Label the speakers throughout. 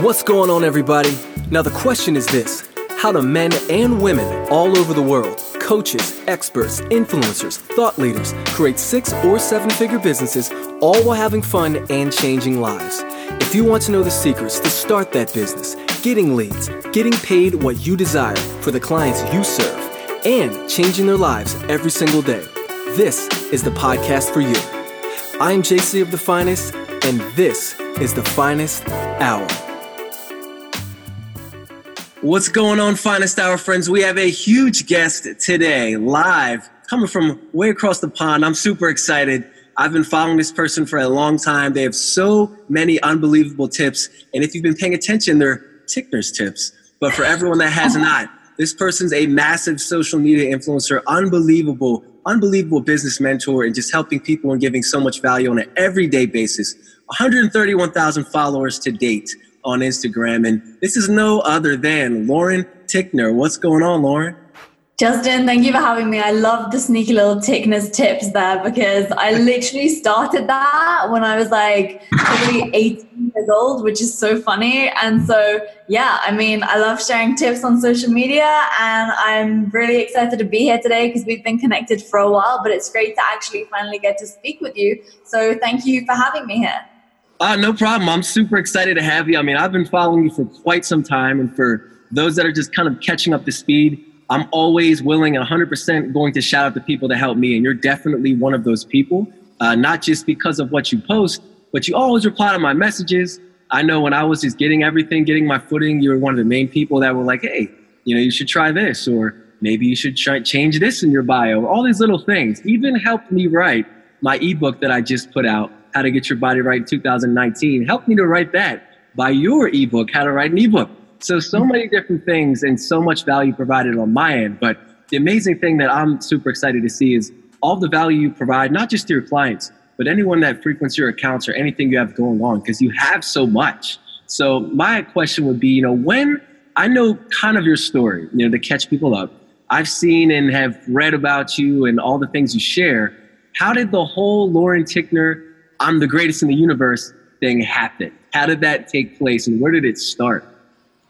Speaker 1: What's going on, everybody? Now, the question is this How do men and women all over the world, coaches, experts, influencers, thought leaders, create six or seven figure businesses, all while having fun and changing lives? If you want to know the secrets to start that business, getting leads, getting paid what you desire for the clients you serve, and changing their lives every single day, this is the podcast for you. I'm JC of The Finest, and this is The Finest Hour. What's going on, Finest Hour friends? We have a huge guest today, live, coming from way across the pond. I'm super excited. I've been following this person for a long time. They have so many unbelievable tips. And if you've been paying attention, they're Tickner's tips. But for everyone that has not, this person's a massive social media influencer, unbelievable, unbelievable business mentor, and just helping people and giving so much value on an everyday basis. 131,000 followers to date on Instagram. And this is no other than Lauren Tickner. What's going on, Lauren?
Speaker 2: Justin, thank you for having me. I love the sneaky little Tickner's tips there because I literally started that when I was like probably 18 years old, which is so funny. And so, yeah, I mean, I love sharing tips on social media and I'm really excited to be here today because we've been connected for a while, but it's great to actually finally get to speak with you. So, thank you for having me here.
Speaker 1: Uh, no problem. I'm super excited to have you. I mean, I've been following you for quite some time. And for those that are just kind of catching up to speed, I'm always willing and 100% going to shout out the people that help me. And you're definitely one of those people, uh, not just because of what you post, but you always reply to my messages. I know when I was just getting everything, getting my footing, you were one of the main people that were like, hey, you know, you should try this, or maybe you should try, change this in your bio. All these little things even helped me write my ebook that I just put out how to Get Your Body Right in 2019. Helped me to write that by your ebook, How to Write an Ebook. So, so many different things and so much value provided on my end. But the amazing thing that I'm super excited to see is all the value you provide, not just to your clients, but anyone that frequents your accounts or anything you have going on, because you have so much. So, my question would be, you know, when I know kind of your story, you know, to catch people up, I've seen and have read about you and all the things you share. How did the whole Lauren Tickner I'm the greatest in the universe thing happen? How did that take place and where did it start?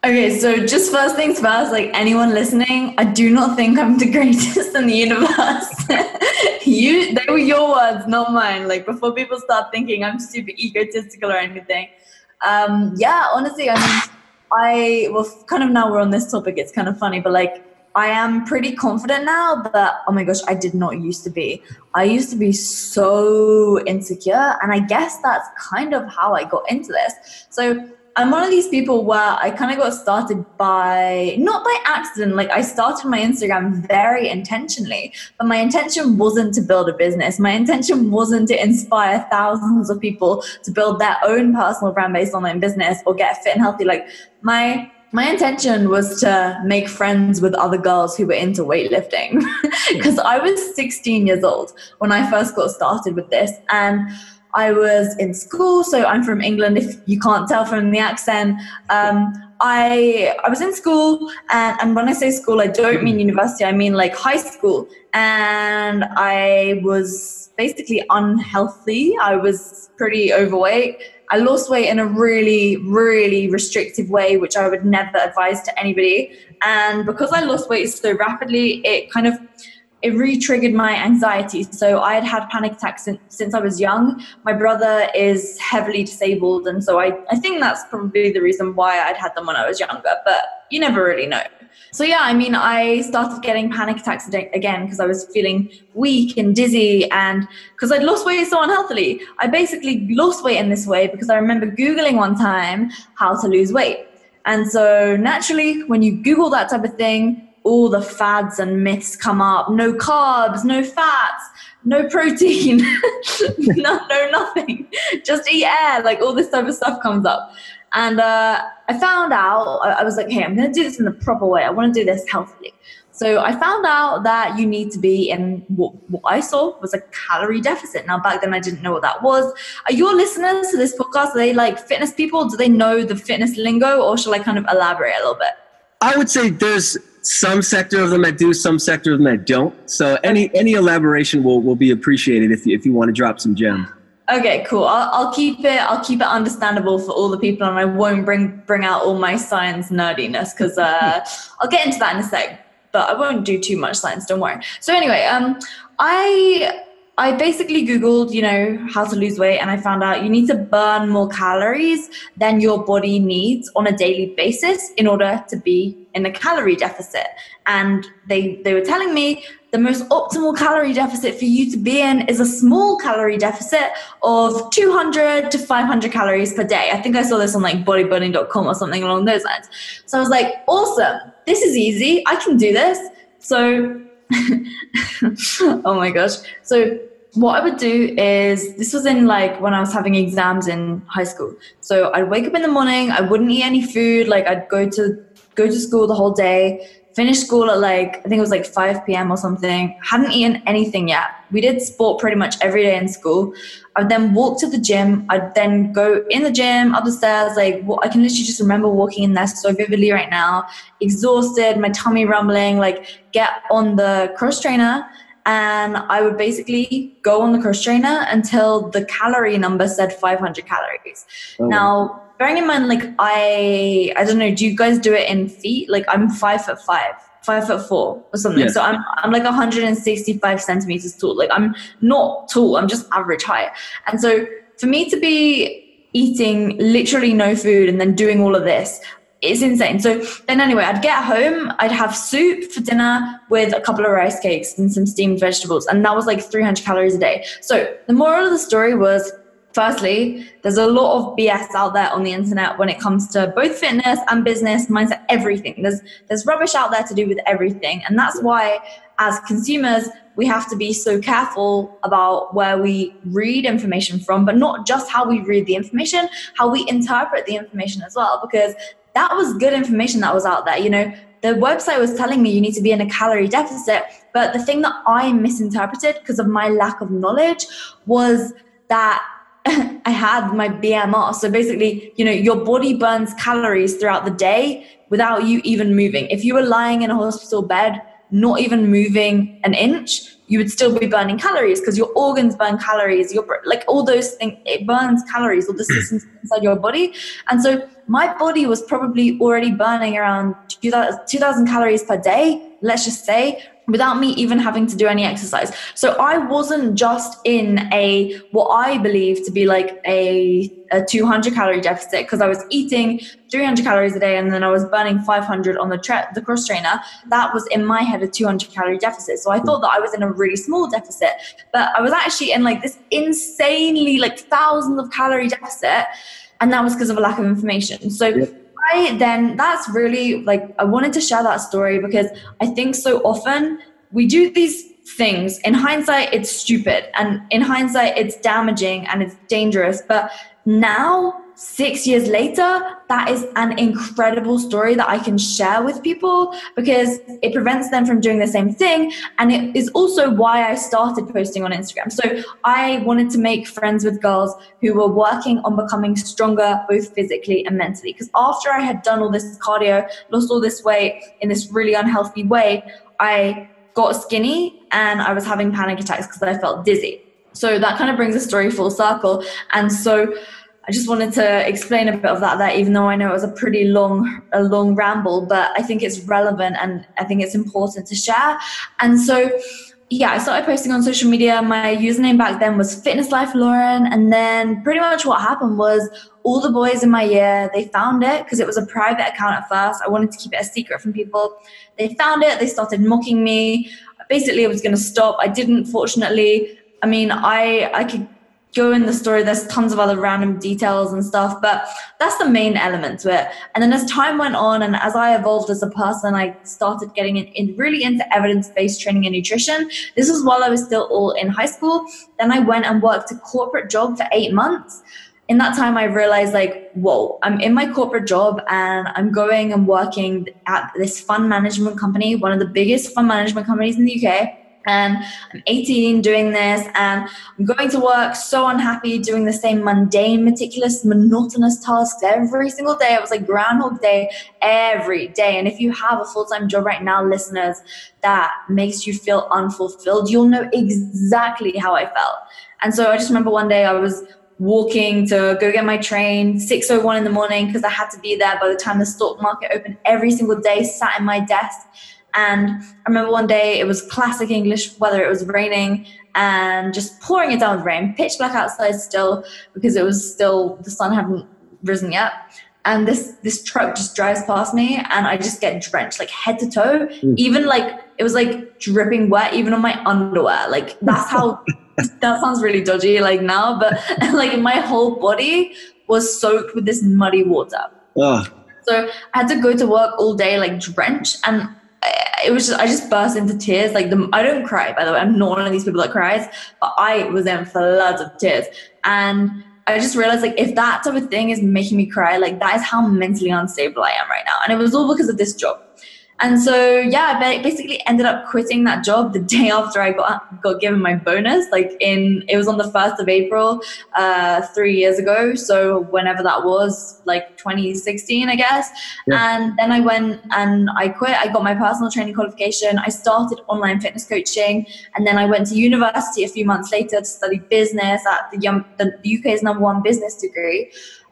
Speaker 2: Okay, so just first things first, like anyone listening, I do not think I'm the greatest in the universe. you they were your words, not mine. Like before people start thinking I'm super egotistical or anything. Um, yeah, honestly, I mean I well kind of now we're on this topic, it's kind of funny, but like I am pretty confident now, but oh my gosh, I did not used to be. I used to be so insecure, and I guess that's kind of how I got into this. So I'm one of these people where I kind of got started by not by accident. Like I started my Instagram very intentionally, but my intention wasn't to build a business. My intention wasn't to inspire thousands of people to build their own personal brand based online business or get fit and healthy. Like my my intention was to make friends with other girls who were into weightlifting because I was 16 years old when I first got started with this. And I was in school, so I'm from England. If you can't tell from the accent, um, I I was in school, and, and when I say school, I don't mean university. I mean like high school, and I was basically unhealthy. I was pretty overweight I lost weight in a really, really restrictive way, which I would never advise to anybody. And because I lost weight so rapidly, it kind of it re-triggered my anxiety. So I had had panic attacks since, since I was young. My brother is heavily disabled, and so I, I think that's probably the reason why I'd had them when I was younger. But you never really know. So yeah, I mean, I started getting panic attacks again because I was feeling weak and dizzy, and because I'd lost weight so unhealthily. I basically lost weight in this way because I remember googling one time how to lose weight, and so naturally, when you Google that type of thing, all the fads and myths come up: no carbs, no fats, no protein, no, no nothing, just eat air. Like all this type of stuff comes up. And uh, I found out, I was like, hey, I'm going to do this in the proper way. I want to do this healthily. So I found out that you need to be in what, what, I saw was a calorie deficit. Now, back then I didn't know what that was. Are your listeners to this podcast, are they like fitness people? Do they know the fitness lingo or shall I kind of elaborate a little bit?
Speaker 1: I would say there's some sector of them that do, some sector of them that don't. So any any elaboration will, will be appreciated if you, if you want to drop some gems.
Speaker 2: Okay, cool. I'll, I'll keep it. I'll keep it understandable for all the people, and I won't bring bring out all my science nerdiness because uh, I'll get into that in a sec. But I won't do too much science. Don't worry. So anyway, um, I I basically Googled, you know, how to lose weight, and I found out you need to burn more calories than your body needs on a daily basis in order to be in a calorie deficit. And they they were telling me the most optimal calorie deficit for you to be in is a small calorie deficit of 200 to 500 calories per day. I think I saw this on like bodybuilding.com or something along those lines. So I was like, awesome, this is easy. I can do this. So oh my gosh. So what I would do is this was in like when I was having exams in high school. So I'd wake up in the morning, I wouldn't eat any food, like I'd go to go to school the whole day, finish school at like I think it was like 5 p.m. or something. Hadn't eaten anything yet. We did sport pretty much every day in school. I'd then walk to the gym. I'd then go in the gym, up the stairs. Like I can literally just remember walking in there so vividly right now. Exhausted, my tummy rumbling. Like get on the cross trainer and I would basically go on the cross trainer until the calorie number said 500 calories. Oh. Now, bearing in mind, like I, I don't know, do you guys do it in feet? Like I'm five foot five, five foot four or something. Yes. So I'm, I'm like 165 centimeters tall. Like I'm not tall. I'm just average height. And so for me to be eating literally no food and then doing all of this, it's insane. So then anyway, I'd get home, I'd have soup for dinner with a couple of rice cakes and some steamed vegetables. And that was like 300 calories a day. So the moral of the story was firstly, there's a lot of BS out there on the internet when it comes to both fitness and business, mindset, everything. There's there's rubbish out there to do with everything. And that's why as consumers, we have to be so careful about where we read information from, but not just how we read the information, how we interpret the information as well. Because that was good information that was out there. You know, the website was telling me you need to be in a calorie deficit, but the thing that I misinterpreted because of my lack of knowledge was that I had my BMR. So basically, you know, your body burns calories throughout the day without you even moving. If you were lying in a hospital bed, not even moving an inch, you would still be burning calories because your organs burn calories. Your like all those things, it burns calories, all the systems inside your body. And so my body was probably already burning around 2,000 calories per day, let's just say, without me even having to do any exercise. So I wasn't just in a what I believe to be like a, a 200 calorie deficit because I was eating 300 calories a day and then I was burning 500 on the the cross trainer. That was in my head a 200 calorie deficit. So I thought that I was in a really small deficit, but I was actually in like this insanely like thousands of calorie deficit, and that was because of a lack of information. So. Yep I then that's really like I wanted to share that story because I think so often we do these things. In hindsight it's stupid and in hindsight it's damaging and it's dangerous but now six years later, that is an incredible story that I can share with people because it prevents them from doing the same thing. And it is also why I started posting on Instagram. So I wanted to make friends with girls who were working on becoming stronger, both physically and mentally. Because after I had done all this cardio, lost all this weight in this really unhealthy way, I got skinny and I was having panic attacks because I felt dizzy. So that kind of brings the story full circle. And so I just wanted to explain a bit of that there, even though I know it was a pretty long, a long ramble, but I think it's relevant and I think it's important to share. And so, yeah, I started posting on social media. My username back then was Fitness Life Lauren, and then pretty much what happened was all the boys in my year they found it because it was a private account at first. I wanted to keep it a secret from people. They found it. They started mocking me. Basically, I was going to stop. I didn't, fortunately. I mean, I I could go in the story there's tons of other random details and stuff but that's the main element to it. And then as time went on and as i evolved as a person i started getting in, in really into evidence-based training and nutrition. This was while i was still all in high school. Then i went and worked a corporate job for eight months. In that time i realized like whoa i'm in my corporate job and i'm going and working at this fund management company one of the biggest fund management companies in the uk and I'm 18 doing this and I'm going to work so unhappy doing the same mundane, meticulous, monotonous tasks every single day. It was like Groundhog Day every day. And if you have a full time job right now, listeners, that makes you feel unfulfilled, you'll know exactly how I felt. And so I just remember one day I was walking to go get my train 6.01 in the morning because i had to be there by the time the stock market opened every single day sat in my desk and i remember one day it was classic english weather it was raining and just pouring it down with rain pitch black outside still because it was still the sun hadn't risen yet and this this truck just drives past me and i just get drenched like head to toe mm. even like it was like dripping wet even on my underwear like that's how that sounds really dodgy like now, but like my whole body was soaked with this muddy water. Ugh. So I had to go to work all day like drenched and it was just I just burst into tears. Like the I don't cry by the way. I'm not one of these people that cries, but I was in floods of tears. And I just realized like if that type of thing is making me cry, like that is how mentally unstable I am right now. And it was all because of this job. And so, yeah, I basically ended up quitting that job the day after I got got given my bonus. Like in, it was on the first of April, uh, three years ago. So whenever that was, like 2016, I guess. Yeah. And then I went and I quit. I got my personal training qualification. I started online fitness coaching, and then I went to university a few months later to study business at the, the UK's number one business degree.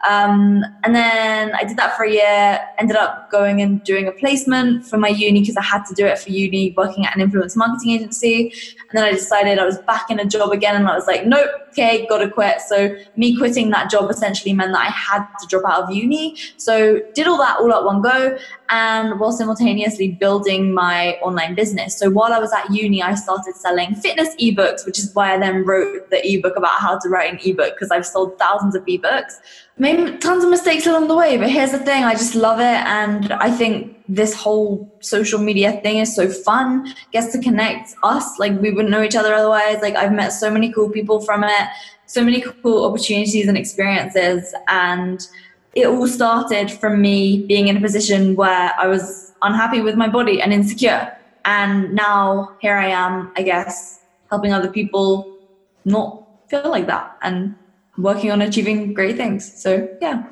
Speaker 2: Um, and then I did that for a year, ended up going and doing a placement for my uni because I had to do it for uni, working at an influence marketing agency. And then I decided I was back in a job again and I was like, nope, okay, gotta quit. So me quitting that job essentially meant that I had to drop out of uni. So did all that all at one go and while simultaneously building my online business. So while I was at uni, I started selling fitness ebooks, which is why I then wrote the ebook about how to write an ebook because I've sold thousands of ebooks. Made tons of mistakes along the way, but here's the thing I just love it. And I think this whole social media thing is so fun, gets to connect us. Like we wouldn't know each other otherwise. Like I've met so many cool people from it, so many cool opportunities and experiences. And it all started from me being in a position where I was unhappy with my body and insecure. And now here I am, I guess, helping other people not feel like that and working on achieving great things. So, yeah.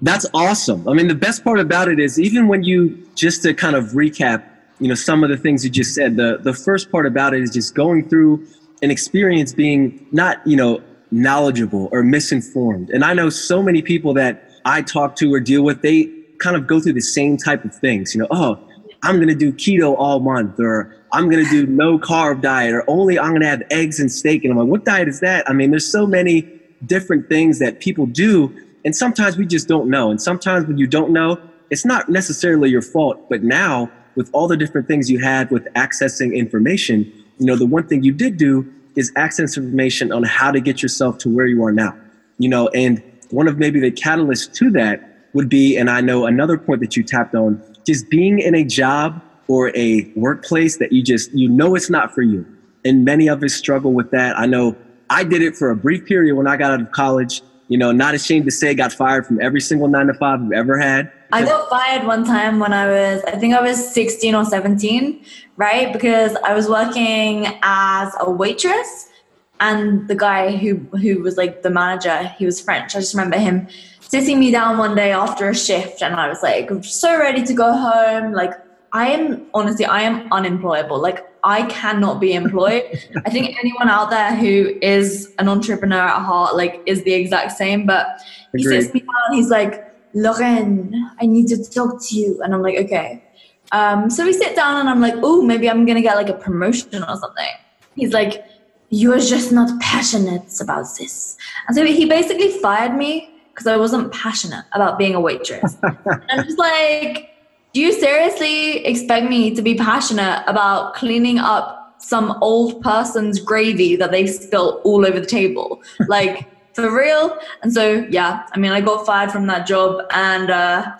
Speaker 1: That's awesome. I mean, the best part about it is even when you, just to kind of recap, you know, some of the things you just said, the, the first part about it is just going through an experience being not, you know, knowledgeable or misinformed. And I know so many people that I talk to or deal with, they kind of go through the same type of things. You know, oh, I'm going to do keto all month, or I'm going to do no carb diet, or only I'm going to have eggs and steak. And I'm like, what diet is that? I mean, there's so many different things that people do. And sometimes we just don't know. And sometimes when you don't know, it's not necessarily your fault. But now, with all the different things you had with accessing information, you know, the one thing you did do is access information on how to get yourself to where you are now. You know, and one of maybe the catalysts to that would be, and I know another point that you tapped on, just being in a job or a workplace that you just, you know, it's not for you. And many of us struggle with that. I know I did it for a brief period when I got out of college. You know, not ashamed to say, got fired from every single nine to five I've ever had.
Speaker 2: I got fired one time when I was, I think I was 16 or 17, right? Because I was working as a waitress and the guy who who was like the manager he was french i just remember him sitting me down one day after a shift and i was like so ready to go home like i am honestly i am unemployable like i cannot be employed i think anyone out there who is an entrepreneur at heart like is the exact same but he sits me down he's like Lorraine, I need to talk to you. And I'm like, okay. Um, so we sit down and I'm like, oh, maybe I'm going to get like a promotion or something. He's like, you're just not passionate about this. And so he basically fired me because I wasn't passionate about being a waitress. I'm just like, do you seriously expect me to be passionate about cleaning up some old person's gravy that they spilt all over the table? Like, for real? And so, yeah, I mean, I got fired from that job and, uh,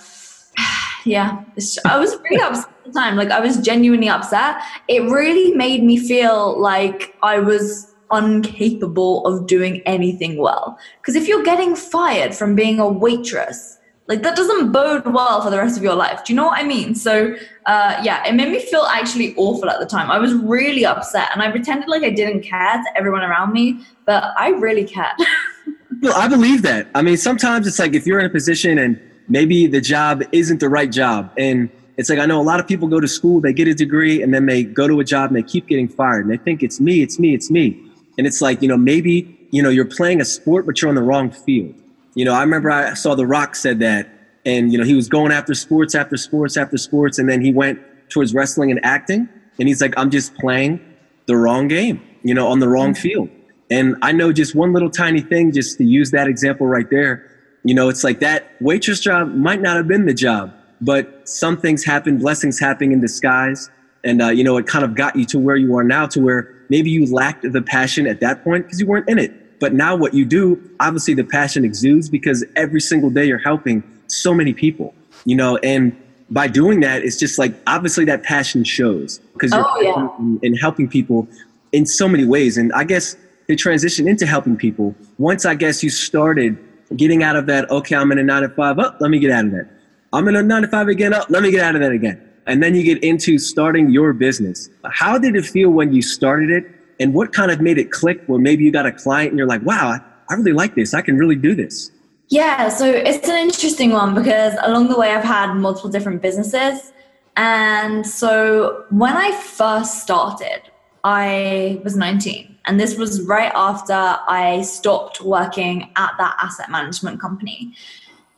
Speaker 2: yeah, I was really upset at the time. Like I was genuinely upset. It really made me feel like I was incapable of doing anything well. Because if you're getting fired from being a waitress, like that doesn't bode well for the rest of your life. Do you know what I mean? So uh, yeah, it made me feel actually awful at the time. I was really upset, and I pretended like I didn't care to everyone around me, but I really cared.
Speaker 1: well, I believe that. I mean, sometimes it's like if you're in a position and maybe the job isn't the right job. And it's like I know a lot of people go to school, they get a degree, and then they go to a job and they keep getting fired. And they think it's me, it's me, it's me. And it's like, you know, maybe you know, you're playing a sport, but you're on the wrong field. You know, I remember I saw The Rock said that, and you know, he was going after sports, after sports, after sports, and then he went towards wrestling and acting, and he's like, I'm just playing the wrong game, you know, on the wrong mm-hmm. field. And I know just one little tiny thing, just to use that example right there, you know, it's like that waitress job might not have been the job, but some things happen, blessings happen in disguise. And, uh, you know, it kind of got you to where you are now, to where maybe you lacked the passion at that point because you weren't in it. But now what you do, obviously the passion exudes because every single day you're helping so many people, you know, and by doing that, it's just like obviously that passion shows because you're oh, yeah. in, in helping people in so many ways. And I guess the transition into helping people, once I guess you started getting out of that, okay, I'm in a nine to five, oh, let me get out of that. I'm in a nine to five again, oh, let me get out of that again and then you get into starting your business. How did it feel when you started it? And what kind of made it click where maybe you got a client and you're like, wow, I really like this. I can really do this.
Speaker 2: Yeah, so it's an interesting one because along the way, I've had multiple different businesses. And so when I first started, I was 19. And this was right after I stopped working at that asset management company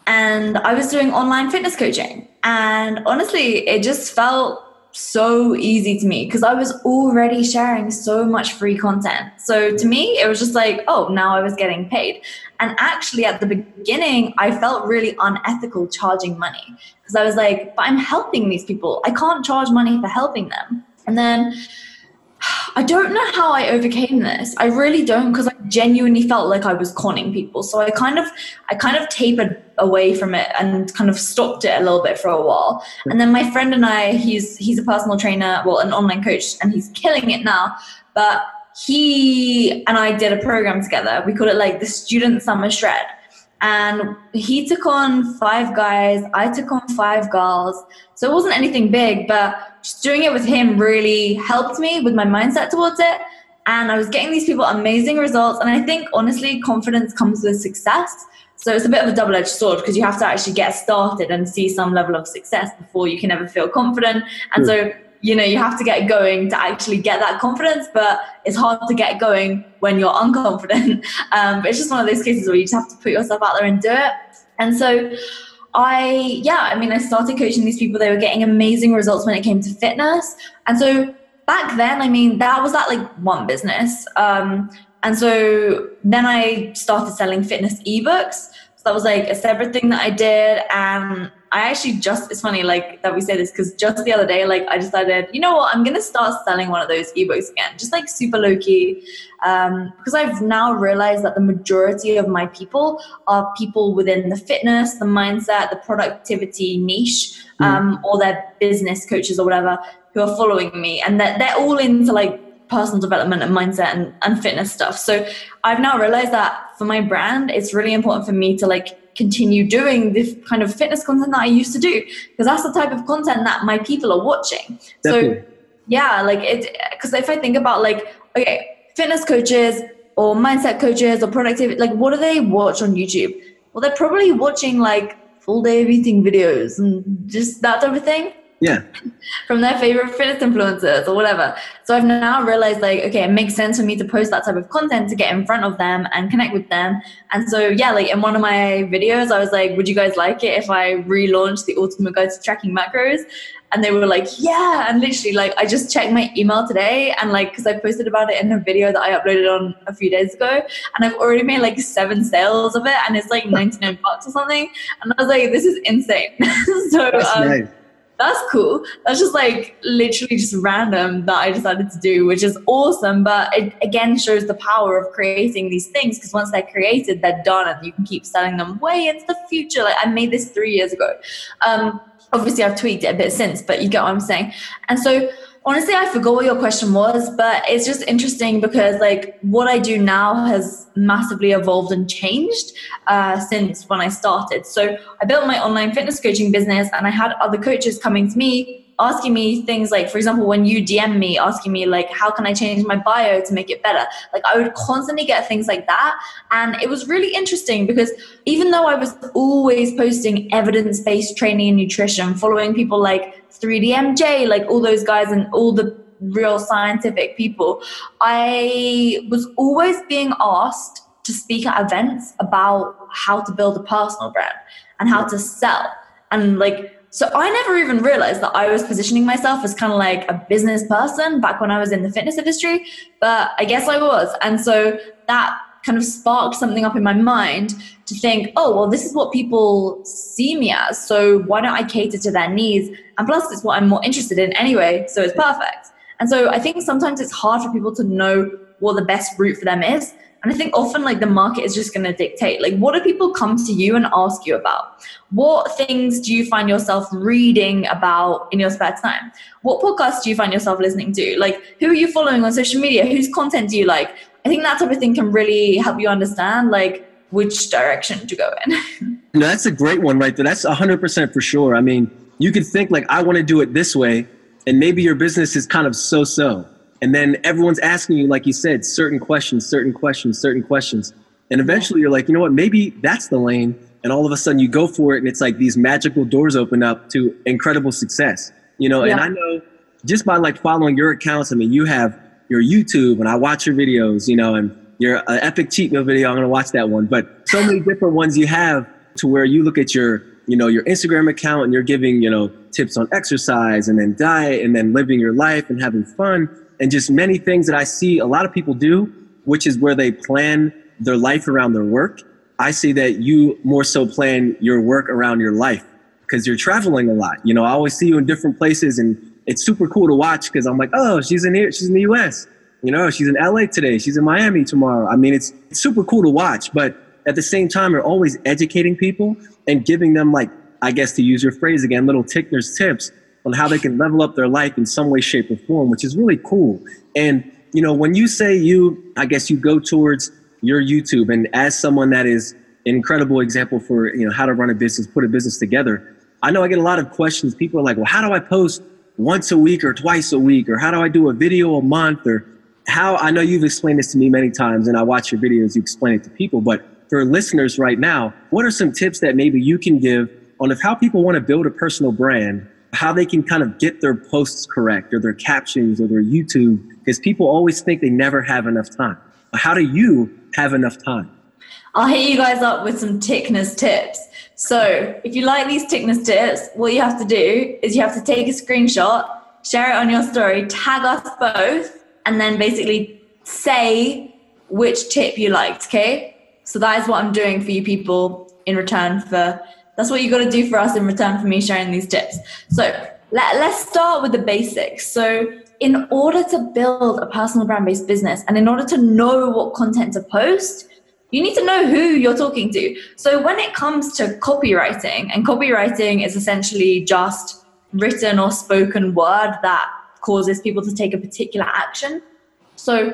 Speaker 2: and I was doing online fitness coaching. And honestly, it just felt so easy to me because I was already sharing so much free content. So to me, it was just like, oh, now I was getting paid. And actually, at the beginning, I felt really unethical charging money because I was like, but I'm helping these people. I can't charge money for helping them. And then I don't know how I overcame this. I really don't because I genuinely felt like I was conning people. So I kind of I kind of tapered away from it and kind of stopped it a little bit for a while. And then my friend and I, he's he's a personal trainer, well, an online coach, and he's killing it now. But he and I did a program together. We called it like the student summer shred. And he took on five guys, I took on five girls. So it wasn't anything big, but just doing it with him really helped me with my mindset towards it. And I was getting these people amazing results. And I think honestly, confidence comes with success. So it's a bit of a double edged sword because you have to actually get started and see some level of success before you can ever feel confident. And so you know you have to get going to actually get that confidence but it's hard to get going when you're unconfident um, but it's just one of those cases where you just have to put yourself out there and do it and so i yeah i mean i started coaching these people. They were getting amazing results when it came to fitness. And so back then i mean that was that like one business. Um, and so then i started selling fitness ebooks. So that was like a separate thing that i did. And I actually just, it's funny like that we say this because just the other day, like I decided, you know what, I'm going to start selling one of those ebooks again, just like super low key. Um, because I've now realized that the majority of my people are people within the fitness, the mindset, the productivity niche, mm. um, mm. or their business coaches or whatever who are following me. And that they're all into like personal development and mindset and, and fitness stuff. So I've now realized that for my brand, it's really important for me to like continue doing the kind of fitness content that I used to do because that's the type of content that my people are watching. Definitely. So yeah, like it because if I think about like okay, fitness coaches or mindset coaches or productivity, like what do they watch on YouTube? Well, they're probably watching like full day of eating videos and just that type of thing.
Speaker 1: Yeah.
Speaker 2: From their favorite fitness influencers or whatever. So I've now realized like, okay, it makes sense for me to post that type of content to get in front of them and connect with them. And so yeah, like in one of my videos, I was like, would you guys like it if I relaunched the ultimate guide to tracking macros? And they were like, yeah. And literally like I just checked my email today and like because I posted about it in a video that I uploaded on a few days ago. And I've already made like seven sales of it and it's like 99 bucks or something. And I was like, this is insane. so
Speaker 1: um, nice
Speaker 2: that's cool. That's just like literally just random that I decided to do, which is awesome. But it again shows the power of creating these things because once they're created, they're done and you can keep selling them way into the future. Like I made this three years ago. Um, obviously, I've tweaked it a bit since, but you get what I'm saying. And so honestly i forgot what your question was but it's just interesting because like what i do now has massively evolved and changed uh, since when i started so i built my online fitness coaching business and i had other coaches coming to me asking me things like, for example, when you DM me asking me like, how can I change my bio to make it better? Like I would constantly get things like that. And it was really interesting because even though I was always posting evidence-based training and nutrition, following people like 3DMJ, like all those guys and all the real scientific people, I was always being asked to speak at events about how to build a personal brand and how to sell. And like, so I never even realized that I was positioning myself as kind of like a business person back when I was in the fitness industry, but I guess I was. And so that kind of sparked something up in my mind to think, oh, well, this is what people see me as. So why don't I cater to their needs? And plus, it's what I'm more interested in anyway. So it's perfect. And so I think sometimes it's hard for people to know what the best route for them is. And I think often like the market is just going to dictate. Like, what do people come to you and ask you about? What things do you find yourself reading about in your spare time? What podcasts do you find yourself listening to? Like, who are you following on social media? Whose content do you like? I think that type of thing can really help you understand like which direction to go in.
Speaker 1: no, that's a great one right there. That's 100% for sure. I mean, you could think like, I want to do it this way, and maybe your business is kind of so so and then everyone's asking you, like you said, certain questions, certain questions, certain questions. And eventually you're like, you know what, maybe that's the lane. And all of a sudden you go for it and it's like these magical doors open up to incredible success. You know, yeah. and I know just by like following your accounts, I mean, you have your YouTube and I watch your videos, you know, and your uh, epic cheat meal video, I'm going to watch that one. But so many different ones you have to where you look at your, you know, your Instagram account and you're giving, you know, tips on exercise and then diet and then living your life and having fun and just many things that I see a lot of people do, which is where they plan their life around their work. I see that you more so plan your work around your life because you're traveling a lot. You know, I always see you in different places and it's super cool to watch because I'm like, oh, she's in here, she's in the US. You know, she's in LA today, she's in Miami tomorrow. I mean, it's, it's super cool to watch, but at the same time, you're always educating people and giving them like, I guess to use your phrase again, little Tickner's tips on how they can level up their life in some way, shape, or form, which is really cool. And, you know, when you say you, I guess you go towards your YouTube, and as someone that is incredible example for, you know, how to run a business, put a business together, I know I get a lot of questions. People are like, well, how do I post once a week or twice a week? Or how do I do a video a month? Or how, I know you've explained this to me many times, and I watch your videos, you explain it to people, but for listeners right now, what are some tips that maybe you can give on if how people want to build a personal brand how they can kind of get their posts correct or their captions or their YouTube, because people always think they never have enough time. How do you have enough time?
Speaker 2: I'll hit you guys up with some Tickner's tips. So, if you like these Tickner's tips, what you have to do is you have to take a screenshot, share it on your story, tag us both, and then basically say which tip you liked, okay? So, that is what I'm doing for you people in return for that's what you got to do for us in return for me sharing these tips. So let, let's start with the basics. So in order to build a personal brand based business and in order to know what content to post, you need to know who you're talking to. So when it comes to copywriting, and copywriting is essentially just written or spoken word that causes people to take a particular action. So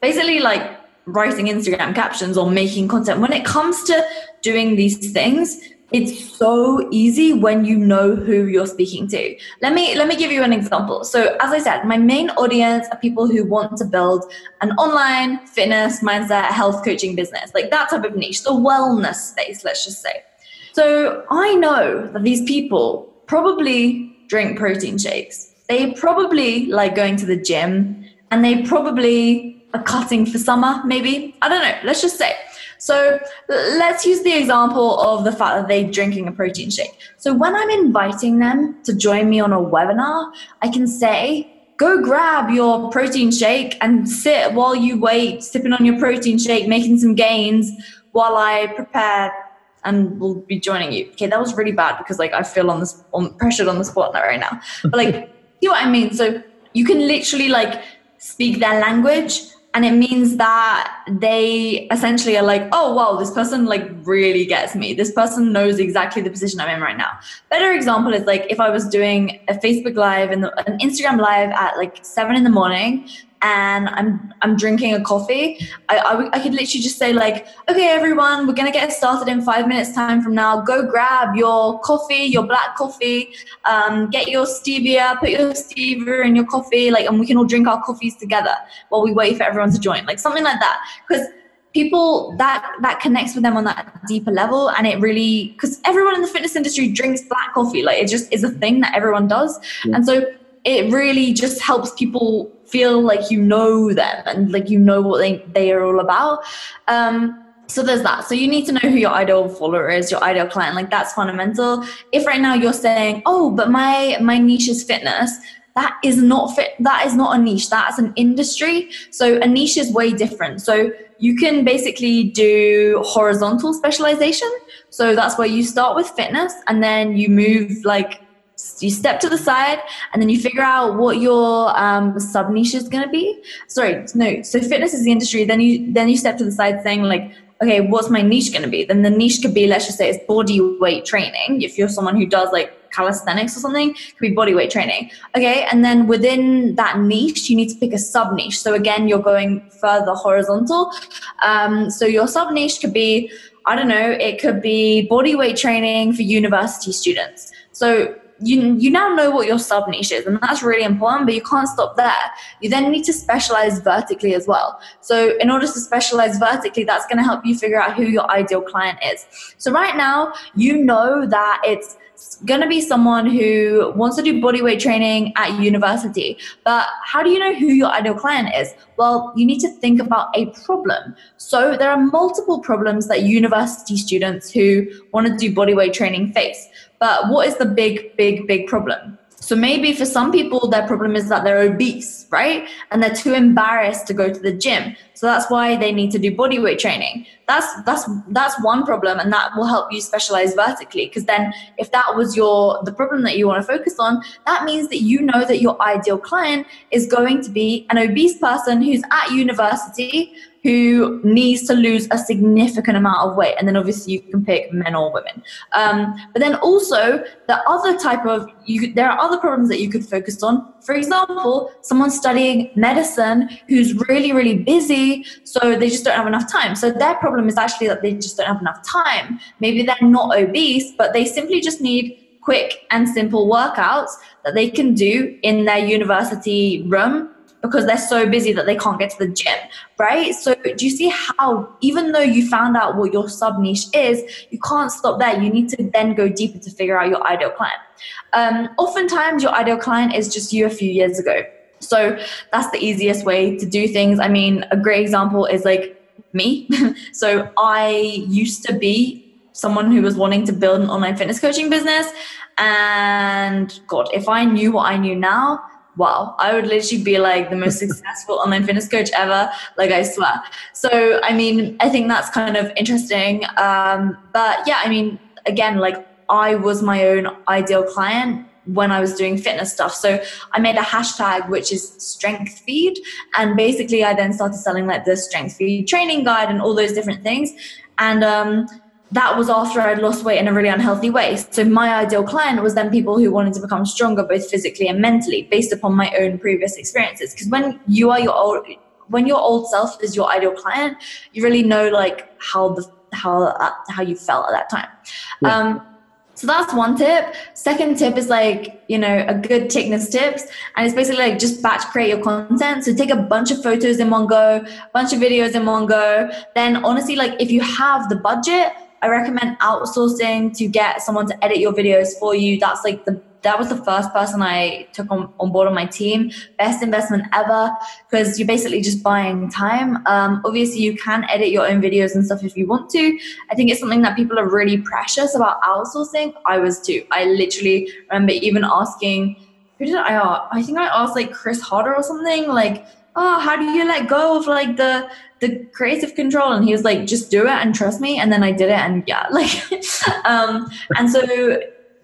Speaker 2: basically, like writing Instagram captions or making content, when it comes to doing these things, it's so easy when you know who you're speaking to. Let me let me give you an example. So as i said my main audience are people who want to build an online fitness mindset health coaching business like that type of niche the wellness space let's just say. So i know that these people probably drink protein shakes. They probably like going to the gym and they probably are cutting for summer maybe. I don't know. Let's just say so let's use the example of the fact that they're drinking a protein shake. So when I'm inviting them to join me on a webinar, I can say, go grab your protein shake and sit while you wait, sipping on your protein shake, making some gains while I prepare and we'll be joining you. Okay, that was really bad because like I feel on this on pressured on the spot right now. But like, see what I mean? So you can literally like speak their language and it means that they essentially are like oh wow this person like really gets me. This person knows exactly the position i'm in right now. Better example is like if i was doing a facebook live and an instagram live at like seven in the morning and I'm I'm drinking a coffee, I, I, I, could literally just say like, okay, everyone, we're gonna get started in five minutes time from now. Go grab your coffee, your black coffee, um, get your stevia, put your stevia in your coffee, like, and we can all drink our coffees together while we wait for everyone to join, like something like that, because people that that connects with them on that deeper level and it really because everyone in the fitness industry drinks black coffee like it just is a thing that everyone does yeah. and so it really just helps people feel like you know them and like you know what they, they are all about. Um, so there's that. So you need to know who your ideal follower is, your ideal client. Like that's fundamental. If right now you're saying, "Oh, but my my niche is fitness," that is not fit. That is not a niche. That's an industry. So a niche is way different. So you can basically do horizontal specialization. So that's where you start with fitness and then you move like you step to the side and then you figure out what your um, sub niche is going to be. Sorry no so fitness is the industry then you then you step to the side saying like okay what's my niche going to be? Then the niche could be let's just say it's body weight training. If you're someone who does like calisthenics or something could be body weight training. Okay and then within that niche you need to pick a sub niche. So again you're going further horizontal. Um, so your sub niche could be i don't know it could be body weight training for university students. So you you now know what your sub niche is and that's really important but you can't stop there you then need to specialize vertically as well so in order to specialize vertically that's going to help you figure out who your ideal client is so right now you know that it's going to be someone who wants to do bodyweight training at university. But how do you know who your ideal client is? Well, you need to think about a problem. So there are multiple problems that university students who want to do bodyweight training face. But what is the big, big, big problem? So maybe for some people, their problem is that they're obese, right? And they're too embarrassed to go to the gym. So that's why they need to do body weight training. That's that's that's one problem, and that will help you specialize vertically. Because then, if that was your the problem that you want to focus on, that means that you know that your ideal client is going to be an obese person who's at university who needs to lose a significant amount of weight. And then obviously you can pick men or women. Um, but then also the other type of, you there are other problems that you could focus on. For example, someone studying medicine who's really, really busy, so they just don't have enough time. So their problem is actually that they just don't have enough time. Maybe they're not obese, but they simply just need quick and simple workouts that they can do in their university room because they're so busy that they can't get to the gym, right? So, do you see how, even though you found out what your sub niche is, you can't stop there. You need to then go deeper to figure out your ideal client. Um, oftentimes, your ideal client is just you a few years ago. So, that's the easiest way to do things. I mean, a great example is like me. so, I used to be someone who was wanting to build an online fitness coaching business. And God, if I knew what I knew now, wow, I would literally be like the most successful online fitness coach ever. Like, I swear. So, I mean, I think that's kind of interesting. Um, but yeah, I mean, again, like, I was my own ideal client when I was doing fitness stuff. So I made a hashtag which is strength feed. And basically I then started selling like the strength feed training guide and all those different things. And um, that was after I'd lost weight in a really unhealthy way. So my ideal client was then people who wanted to become stronger both physically and mentally based upon my own previous experiences. Because when you are your old when your old self is your ideal client, you really know like how the how uh, how you felt at that time. Yeah. Um, so that's one tip. Second tip is like, you know, a good Tickner's tips. And it's basically like just batch create your content. So take a bunch of photos in one go, bunch of videos in one go. Then honestly, like if you have the budget, I recommend outsourcing to get someone to edit your videos for you. That's like the that was the first person I took on, on board on my team. Best investment ever because you're basically just buying time. Um, obviously, you can edit your own videos and stuff if you want to. I think it's something that people are really precious about outsourcing. I was too. I literally remember even asking, who did I ask? I think I asked like Chris Hodder or something, like, oh, how do you let go of like the the creative control and he was like just do it and trust me. And then i did it and yeah like um and so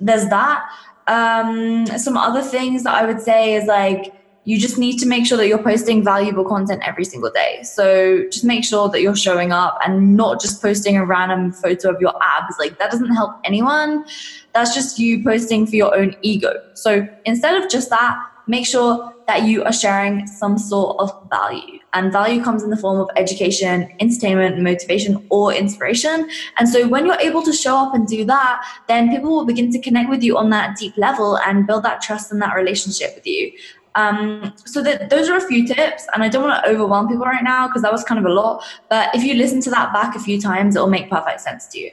Speaker 2: there's that. Um some other things that i would say is like you just need to make sure that you're posting valuable content every single day. So just make sure that you're showing up and not just posting a random photo of your abs. Like that doesn't help anyone. That's just you posting for your own ego. So instead of just that make sure that you are sharing some sort of value. And value comes in the form of education, entertainment, motivation, or inspiration. And so when you're able to show up and do that, then people will begin to connect with you on that deep level and build that trust and that relationship with you. Um, so that those are a few tips, and I don't want to overwhelm people right now because that was kind of a lot. But if you listen to that back a few times, it'll make perfect sense to you.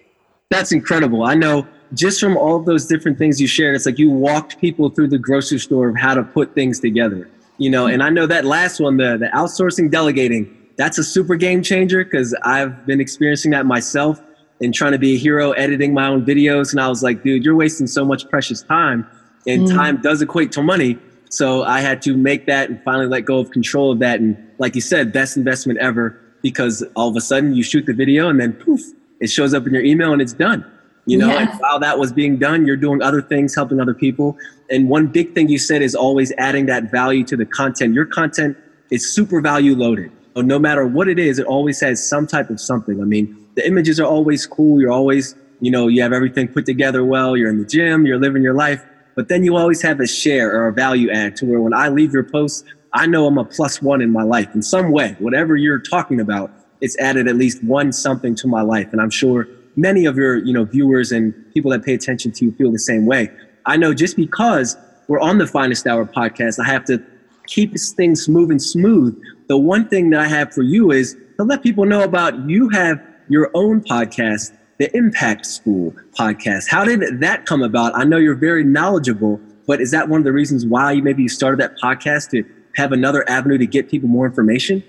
Speaker 1: That's incredible. I know just from all of those different things you shared, it's like you walked people through the grocery store of how to put things together. You know, and I know that last one, the the outsourcing delegating, that's a super game changer because I've been experiencing that myself and trying to be a hero editing my own videos. And I was like, dude, you're wasting so much precious time, and mm. time does equate to money. So I had to make that and finally let go of control of that. And like you said, best investment ever because all of a sudden you shoot the video and then poof, it shows up in your email and it's done. You know, yeah. and while that was being done, you're doing other things, helping other people. And one big thing you said is always adding that value to the content. Your content is super value loaded. So no matter what it is, it always has some type of something. I mean, the images are always cool. You're always, you know, you have everything put together well. You're in the gym, you're living your life. But then you always have a share or a value add to where when I leave your post, I know I'm a plus one in my life in some way. Whatever you're talking about, it's added at least one something to my life. And I'm sure many of your you know viewers and people that pay attention to you feel the same way. I know just because we're on the Finest Hour podcast, I have to keep things moving smooth. The one thing that I have for you is to let people know about you have your own podcast, the Impact School podcast. How did that come about? I know you're very knowledgeable, but is that one of the reasons why you maybe you started that podcast to have another avenue to get people more information?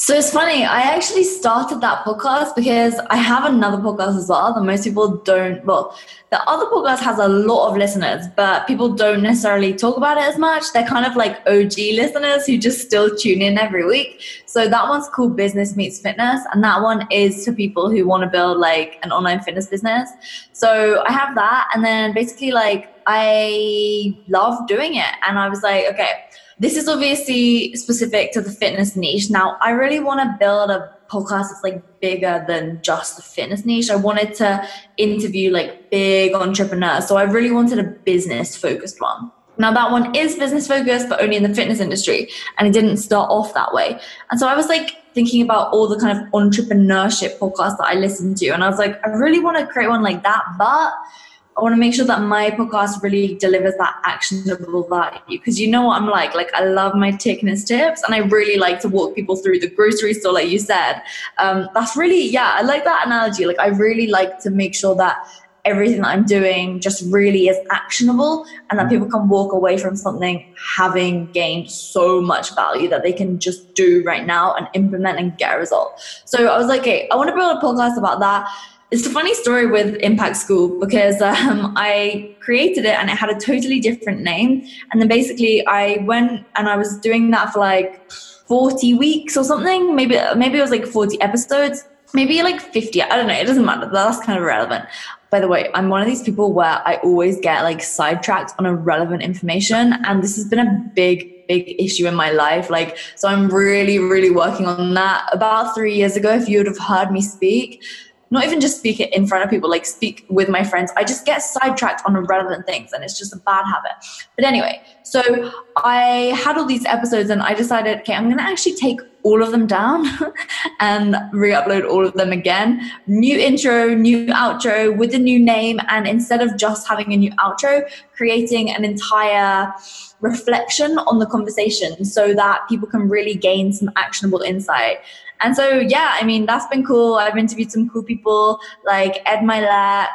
Speaker 2: So it's funny. I actually started that podcast because I have another podcast as well that most people don't. Well, the other podcast has a lot of listeners, but people don't necessarily talk about it as much. They're kind of like OG listeners who just still tune in every week. So that one's called Business Meets Fitness, and that one is to people who want to build like an online fitness business. So I have that, and then basically like I love doing it, and I was like, okay this is obviously specific to the fitness niche. Now, I really want to build a podcast that's like bigger than just the fitness niche. I wanted to interview like big entrepreneurs. So I really wanted a business focused one. Now, that one is business focused, but only in the fitness industry. And it didn't start off that way. And so I was like thinking about all the kind of entrepreneurship podcasts that I listened to. And I was like, I really want to create one like that. But I want to make sure that my podcast really delivers that actionable value because you know what I'm like. Like I love my thickness tips, and I really like to walk people through the grocery store, like you said. Um, that's really yeah, I like that analogy. Like I really like to make sure that everything that I'm doing just really is actionable, and that people can walk away from something having gained so much value that they can just do right now and implement and get a result. So I was like, okay, I want to build a podcast about that it's a funny story with Impact School because um, I created it and it had a totally different name. And then basically, I went and I was doing that for like 40 weeks or something. Maybe maybe it was like 40 episodes, maybe like 50. I don't know. It doesn't matter. That's kind of irrelevant. By the way, I'm one of these people where I always get like sidetracked on irrelevant information, and this has been a big big issue in my life. Like, so I'm really, really working on that. About three years ago, if you would have heard me speak, not even just speak it in front of people, like speak with my friends. I just get sidetracked on irrelevant things and it's just a bad habit. But anyway, so I had all these episodes and I decided, okay, I'm going to actually take all of them down and re upload all of them again. New intro, new outro with a new name. And instead of just having a new outro, creating an entire reflection on the conversation so that people can really gain some actionable insight. And so, yeah, I mean, that's been cool. I've interviewed some cool people like Ed Mylett.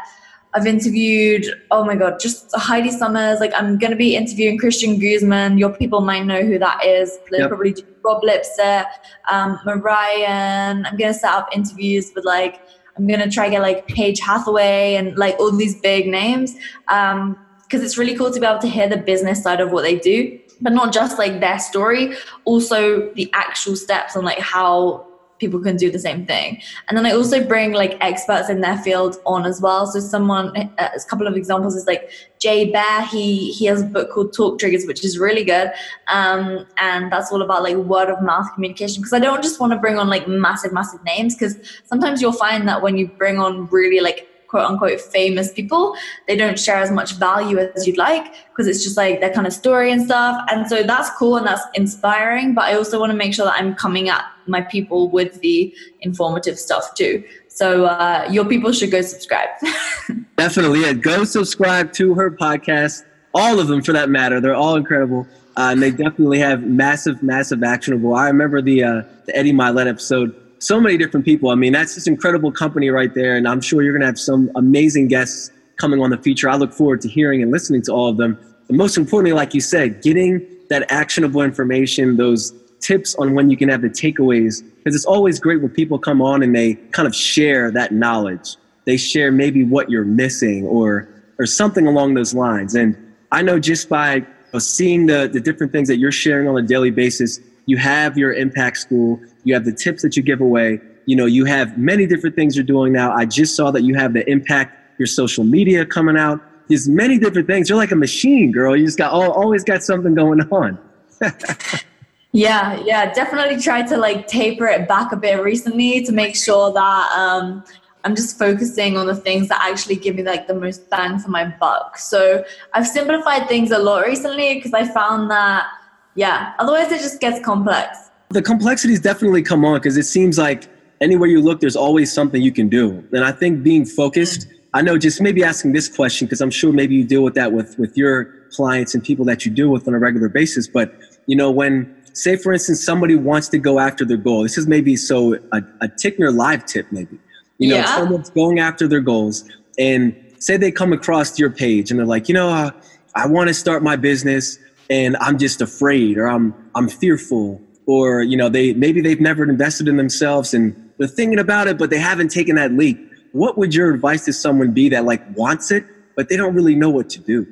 Speaker 2: I've interviewed, oh my God, just Heidi Somers. Like, I'm going to be interviewing Christian Guzman. Your people might know who that is. Yep. Probably Rob Lipsett, um, Marion. I'm going to set up interviews with like, I'm going to try to get like Paige Hathaway and like all these big names. Um, because it's really cool to be able to hear the business side of what they do but not just like their story also the actual steps and like how people can do the same thing. And then I also bring like experts in their field on as well. So someone, uh, a couple of examples is like Jay Baer. He he has a book called Talk Triggers, which is really good, um, and that's all about like word of mouth communication. Because I don't just want to bring on like massive, massive names. Because sometimes you'll find that when you bring on really like quote unquote famous people, they don't share as much value as you'd like because it's just like their kind of story and stuff. And so that's cool and that's inspiring. But I also want to make sure that I'm coming at my people with the informative stuff too. So uh, your people should go subscribe.
Speaker 1: Definitely, yeah. Go subscribe to her podcast. All of them, for that matter. They're all incredible, uh, and they definitely have massive, massive actionable. I remember the uh, the Eddie Mylett episode so many different people. I mean, that's this incredible company right there. And I'm sure you're going to have some amazing guests coming on the feature. I look forward to hearing and listening to all of them. But most importantly, like you said, getting that actionable information, those tips on when you can have the takeaways, because it's always great when people come on and they kind of share that knowledge. They share maybe what you're missing or or something along those lines. And I know just by seeing the, the different things that you're sharing on a daily basis, you have your impact school, you have the tips that you give away, you know, you have many different things you're doing now. I just saw that you have the impact, your social media coming out. There's many different things. You're like a machine, girl. You just got always got something going on.
Speaker 2: yeah, yeah, definitely tried to like taper it back a bit recently to make sure that um, I'm just focusing on the things that actually give me like the most bang for my buck. So I've simplified things a lot recently because I found that, yeah, otherwise it just gets complex.
Speaker 1: The complexities definitely come on because it seems like anywhere you look, there's always something you can do. And I think being focused, I know just maybe asking this question because I'm sure maybe you deal with that with, with your clients and people that you deal with on a regular basis. But, you know, when, say, for instance, somebody wants to go after their goal, this is maybe so a, a Tickner live tip, maybe you know, yeah. someone's going after their goals, and say they come across your page and they're like, you know, uh, I want to start my business, and I'm just afraid, or I'm I'm fearful, or you know, they maybe they've never invested in themselves and they're thinking about it, but they haven't taken that leap. What would your advice to someone be that like wants it, but they don't really know what to do?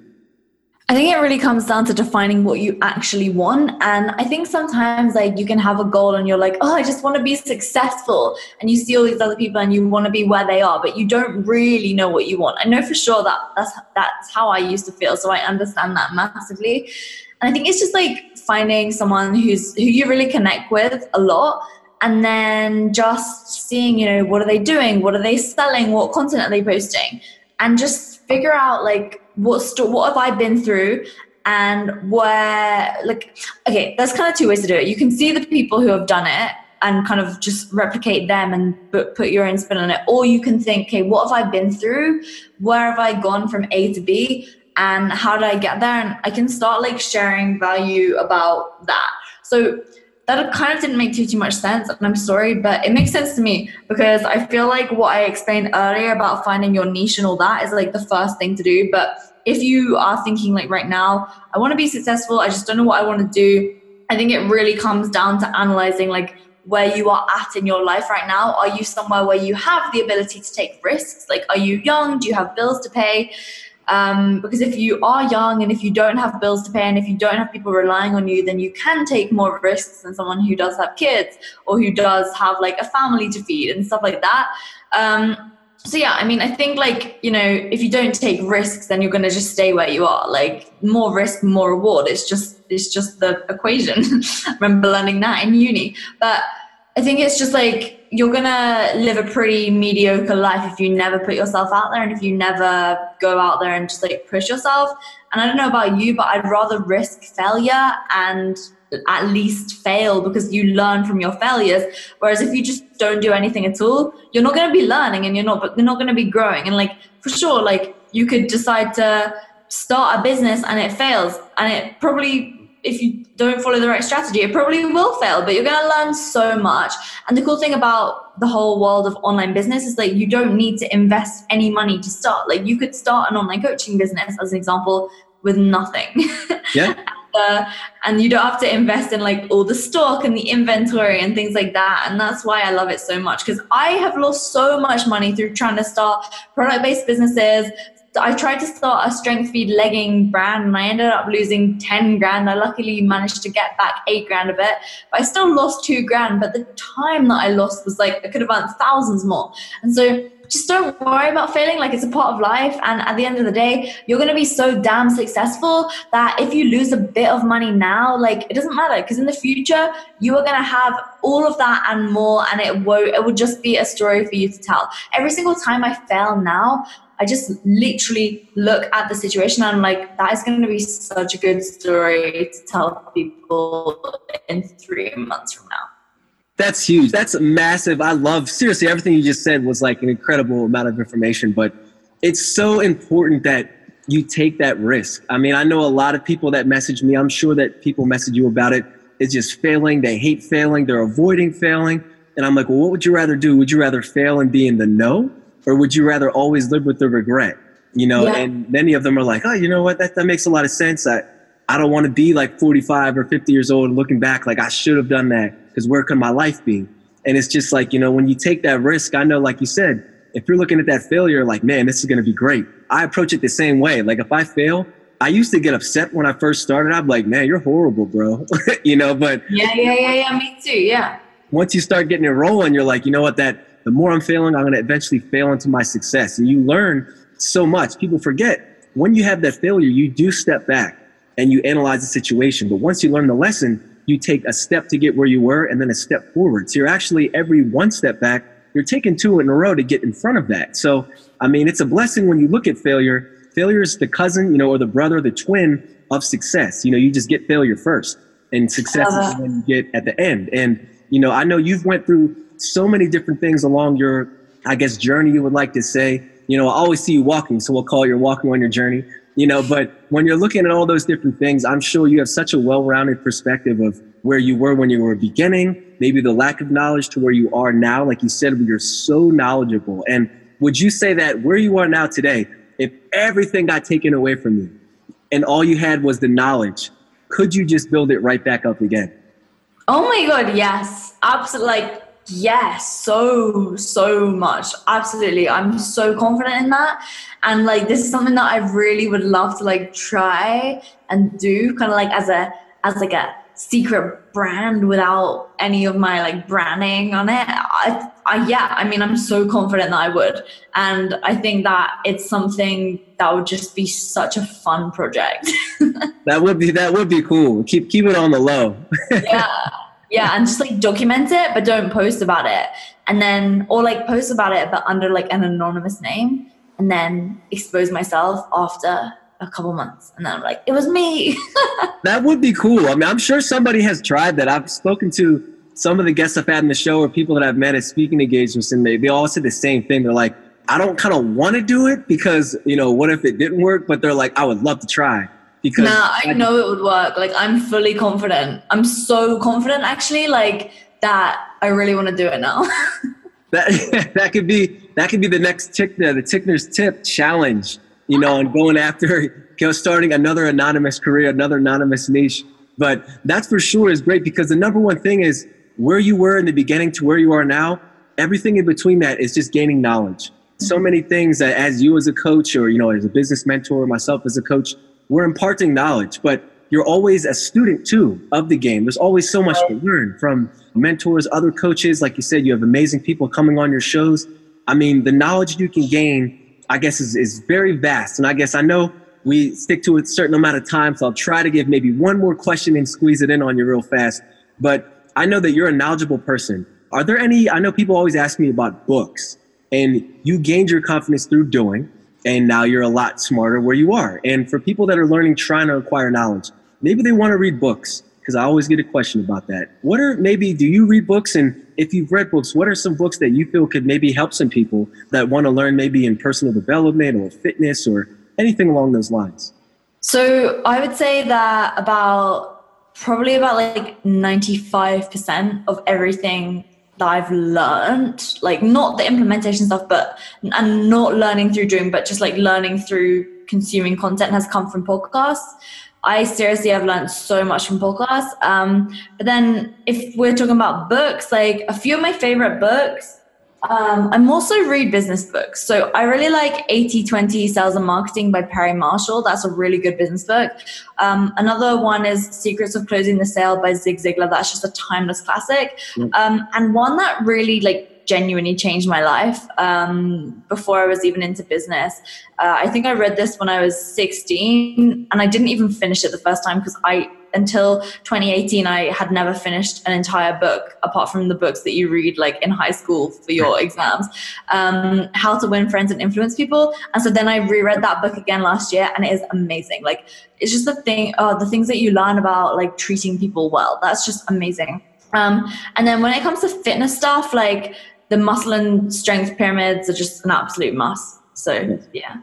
Speaker 2: I think it really comes down to defining what you actually want. And I think sometimes like you can have a goal and you're like, oh, I just want to be successful. And you see all these other people and you want to be where they are, but you don't really know what you want. I know for sure that that's that's how I used to feel. So I understand that massively. And I think it's just like finding someone who's who you really connect with a lot and then just seeing, you know, what are they doing? What are they selling? What content are they posting? And just figure out like what what have I been through and where like okay there's kind of two ways to do it you can see the people who have done it and kind of just replicate them and put, put your own spin on it or you can think okay what have i been through where have i gone from a to b and how did i get there? And i can start like sharing value about that. So that kind of didn't make too too much sense and i'm sorry but it makes sense to me because i feel like what i explained earlier about finding your niche and all that is like the first thing to do. But if you are thinking like right now i want to be successful i just don't know what i want to do i think it really comes down to analyzing like where you are at in your life right now. Are you somewhere where you have the ability to take risks? Like are you young? Do you have bills to pay um, because if you are young and if you don't have bills to pay and if you don't have people relying on you, then you can take more risks than someone who does have kids or who does have like a family to feed and stuff like that. Um, so yeah, I mean, I think like you know, if you don't take risks, then you're gonna just stay where you are. Like more risk, more reward. It's just it's just the equation. Remember learning that in uni, but I think it's just like you're gonna live a pretty mediocre life if you never put yourself out there and if you never go out there and just like push yourself. And I don't know about you, but I'd rather risk failure and at least fail because you learn from your failures. Whereas if you just don't do anything at all, you're not gonna be learning and you're not but you're not gonna be growing. And like for sure, like you could decide to start a business and it fails and it probably if you don't follow the right strategy, it probably will fail, but you're going to learn so much. And the cool thing about the whole world of online business is like you don't need to invest any money to start. Like you could start an online coaching business, as an example, with nothing.
Speaker 1: Yeah.
Speaker 2: and, uh, and you don't have to invest in like all the stock and the inventory and things like that. And that's why I love it so much because I have lost so much money through trying to start product based businesses, I tried to start a strength feed legging brand and I ended up losing 10 grand. I luckily managed to get back eight grand a bit, but I still lost two grand. But the time that I lost was like, I could have earned thousands more. And so just don't worry about failing like it's a part of life and at the end of the day you're going to be so damn successful that if you lose a bit of money now like it doesn't matter because in the future you are going to have all of that and more and it won't it will just be a story for you to tell every single time i fail now I just literally look at the situation and I'm like, that is going to be such a good story to tell people in three months from now.
Speaker 1: That's huge. That's massive. I love seriously everything you just said was like an incredible amount of information, but it's so important that you take that risk. I mean, I know a lot of people that message me. I'm sure that people message you about it. It's just failing. They hate failing. They're avoiding failing. And I'm like, well, what would you rather do? Would you rather fail and be in the no or would you rather always live with the regret? you know,
Speaker 2: Yeah.
Speaker 1: and many of them are like, oh, you know what, that, that makes a lot of sense. I, I don't want to be like 45 or 50 years old looking back like I should have done that because where could my life be? And it's just like, you know, when you take that risk, I know, like you said, if you're looking at that failure, like, man, this is going to be great. I approach it the same way. Like, if I fail, I used to get upset when I first started. I'm like, man, you're horrible, bro. you know, but
Speaker 2: Yeah, yeah, yeah, yeah. Me too. Yeah.
Speaker 1: once you start getting it rolling, you're like, you know what, that the more I'm failing, I'm going to eventually fail into my success. And you learn so much. People forget when you have that failure, you do step back and you analyze the situation. But once you learn the lesson, you take a step to get where you were and then a step forward. So you're actually every one step back, you're taking two in a row to get in front of that. So, I mean, it's a blessing when you look at failure. Failure is the cousin, you know, or the brother, the twin of success. You know, you just get failure first and success
Speaker 2: love
Speaker 1: is
Speaker 2: uh-huh.
Speaker 1: when you get at the end. And, you know, I know you've went through so many different things along your, I guess, journey, you would like to say. You know, I always see you walking, so we'll call you walking on your journey. You know, but when you're looking at all those different things, I'm sure you have such a well-rounded perspective of where you were when you were beginning, maybe the lack of knowledge to where you are now. Like you said, you're so knowledgeable. And would you say that where you are now today, if everything got taken away from you and all you had was the knowledge, could you just build it right back up again?
Speaker 2: Oh my god, yes. Absolutely like yes, so so much. Absolutely. I'm so confident in that. And like this is something that I really would love to like try and do kind of like as a as like a secret brand without any of my like branding on it. I, I yeah, I mean I'm so confident that I would. And I think that it's something that would just be such a fun project.
Speaker 1: That would be that would be cool. Keep keep it on the low.
Speaker 2: yeah yeah and just like document it but don't post about it and then or like post about it but under like an anonymous name and then expose myself after a couple months and then i'm like it was me
Speaker 1: That would be cool. I mean, I'm sure somebody has tried that. I've spoken to some of the guests I've had in the show or people that I've met at speaking engagements, and they, they all said the same thing. They're like, I don't kind of want to do it because, you know, what if it didn't work? But they're like, I would love to try. Because
Speaker 2: nah i know it would work like i'm fully confident i'm so confident actually like that i really want to do it now
Speaker 1: that that could be that could be the next Tickner, uh, the Tickner's tip challenge, you know, and going after you know, starting another anonymous career, another anonymous niche. But that's for sure is great because the number one thing is where you were in the beginning to where you are now. Everything in between that is just gaining knowledge. So mm-hmm. many things that as you as a coach or you know as a business mentor, myself as a coach, we're imparting knowledge, but you're always a student too of the game. There's always so much to learn from mentors, other coaches. Like you said, you have amazing people coming on your shows. I mean, the knowledge you can gain, I guess, is, is very vast. And I guess I know we stick to a certain amount of time, so I'll try to give maybe one more question and squeeze it in on you real fast. But I know that you're a knowledgeable person. Are there any, I know people always ask me about books, and you gained your confidence through doing and now you're a lot smarter where you are. And for people that are learning, trying to acquire knowledge, maybe they want to read books because I always get a question about that. What are maybe do you read books? And if you've read books, what are some books that you feel could maybe help some people that want to learn maybe in personal development or fitness or anything along those lines?
Speaker 2: So I would say that about probably about like 95% of everything that I've learned, like not the implementation stuff, but and not learning through doing, but just like learning through consuming content has come from podcasts. I seriously have learned so much from podcasts. Um, but then if we're talking about books, like a few of my favorite books, um, I'm also read business books. So I really like 80 20 Sales and Marketing by Perry Marshall. That's a really good business book. Um, another one is Secrets of Closing the Sale by Zig Ziglar. That's just a timeless classic.
Speaker 1: Yep.
Speaker 2: Um, and one that really like genuinely changed my life. Um, before I was even into business. Uh, I think I read this when I was 16 and I didn't even finish it the first time because I until 2018 i had never finished an entire book apart from the books that you read like in high school for your exams. Um, how to win friends and influence people. And so then i reread that book again last year and it is amazing. Like it's just the thing uh, the things that you learn about like treating people well. That's just amazing. Um, and then when it comes to fitness stuff like the muscle and strength pyramids are just an absolute must so yeah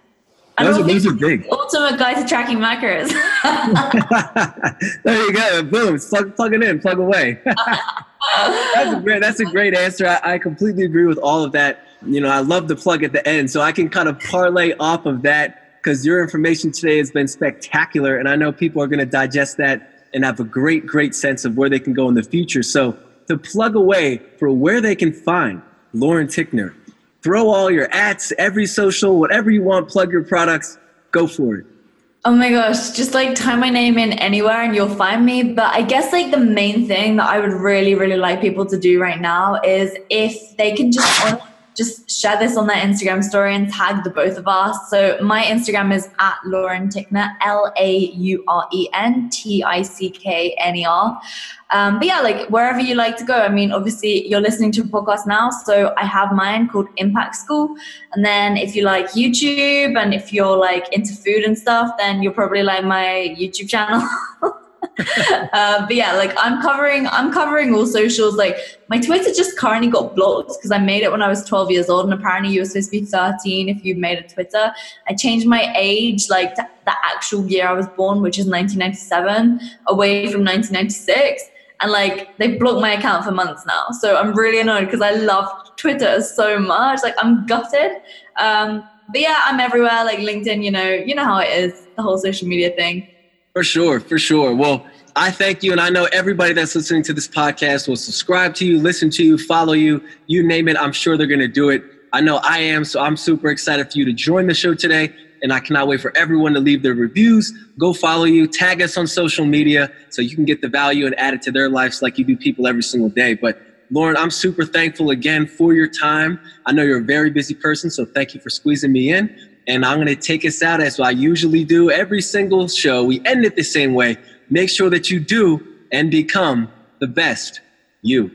Speaker 1: Those are, those are big.
Speaker 2: ultimate guide to tracking macros
Speaker 1: there you go. Boom. Plug, plug it in. Plug away. that's a great. That's a great answer. I, I completely agree with all of that. You know, I love the plug at the end, so I can kind of parlay off of that because your information today has been spectacular. And I know people are going to digest that and have a great, great sense of where they can go in the future. So, to plug away for where they can find Lauren Tickner, throw all your ads, every social, whatever you want, plug your products, go for it.
Speaker 2: Oh my gosh, just like type my name in anywhere and you'll find me. But I guess like the main thing that I would really, really like people to do right now is if they can just just share this on their Instagram story and tag the both of us. So my Instagram is at Lauren Tickner, L A U R E N T I C K N E R. Um, but yeah, like wherever you like to go. I mean, obviously you're listening to a podcast now, so I have mine called Impact School. And then if you like YouTube and if you're like into food and stuff, then you'll probably like my YouTube channel. uh, but yeah, like I'm covering, I'm covering all socials. Like my Twitter just currently got blocked because I made it when I was 12 years old, and apparently you were supposed to be 13 if you made a Twitter. I changed my age, like the actual year I was born, which is 1997, away from 1996 and like they blocked my account for months now. So I'm really annoyed because I love Twitter so much. Like I'm gutted. Um, but yeah, I'm everywhere. Like LinkedIn, you know, you know how it is, the whole social media thing.
Speaker 1: For sure, for sure. Well, I thank you, and I know everybody that's listening to this podcast will subscribe to you, listen to you, follow you, you name it. I'm sure they're going to do it. I know I am, so I'm super excited for you to join the show today and I cannot wait for everyone to leave their reviews. Go follow you, tag us on social media so you can get the value and add it to their lives like you do people every single day. But Lauren, I'm super thankful again for your time. I know you're a very busy person, so thank you for squeezing me in. And I'm going to take us out as I usually do every single show. We end it the same way. Make sure that you do and become the best you.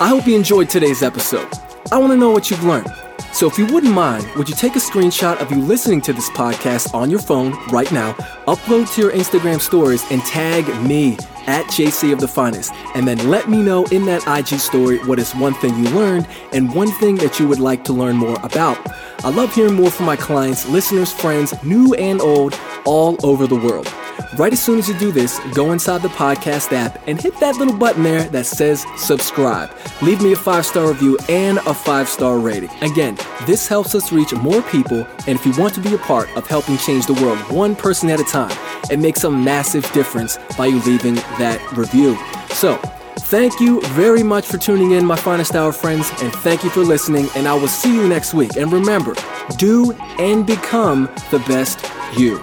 Speaker 3: I hope you enjoyed today's episode. I want to know what you've learned. So if you wouldn't mind, would you take a screenshot of you listening to this podcast on your phone right now, upload to your Instagram stories, and tag me at JC of the Finest, and then let me know in that IG story what is one thing you learned and one thing that you would like to learn more about. I love hearing more from my clients, listeners, friends, new and old, all over the world. Right as soon as you do this, go inside the podcast app and hit that little button there that says subscribe. Leave me a five star review and a five star rating. Again, this helps us reach more people, and if you want to be a part of helping change the world one person at a time, it makes a massive difference by you leaving that review. So, Thank you very much for tuning in, my finest hour friends, and thank you for listening. And I will see you next week. And remember, do and become the best you.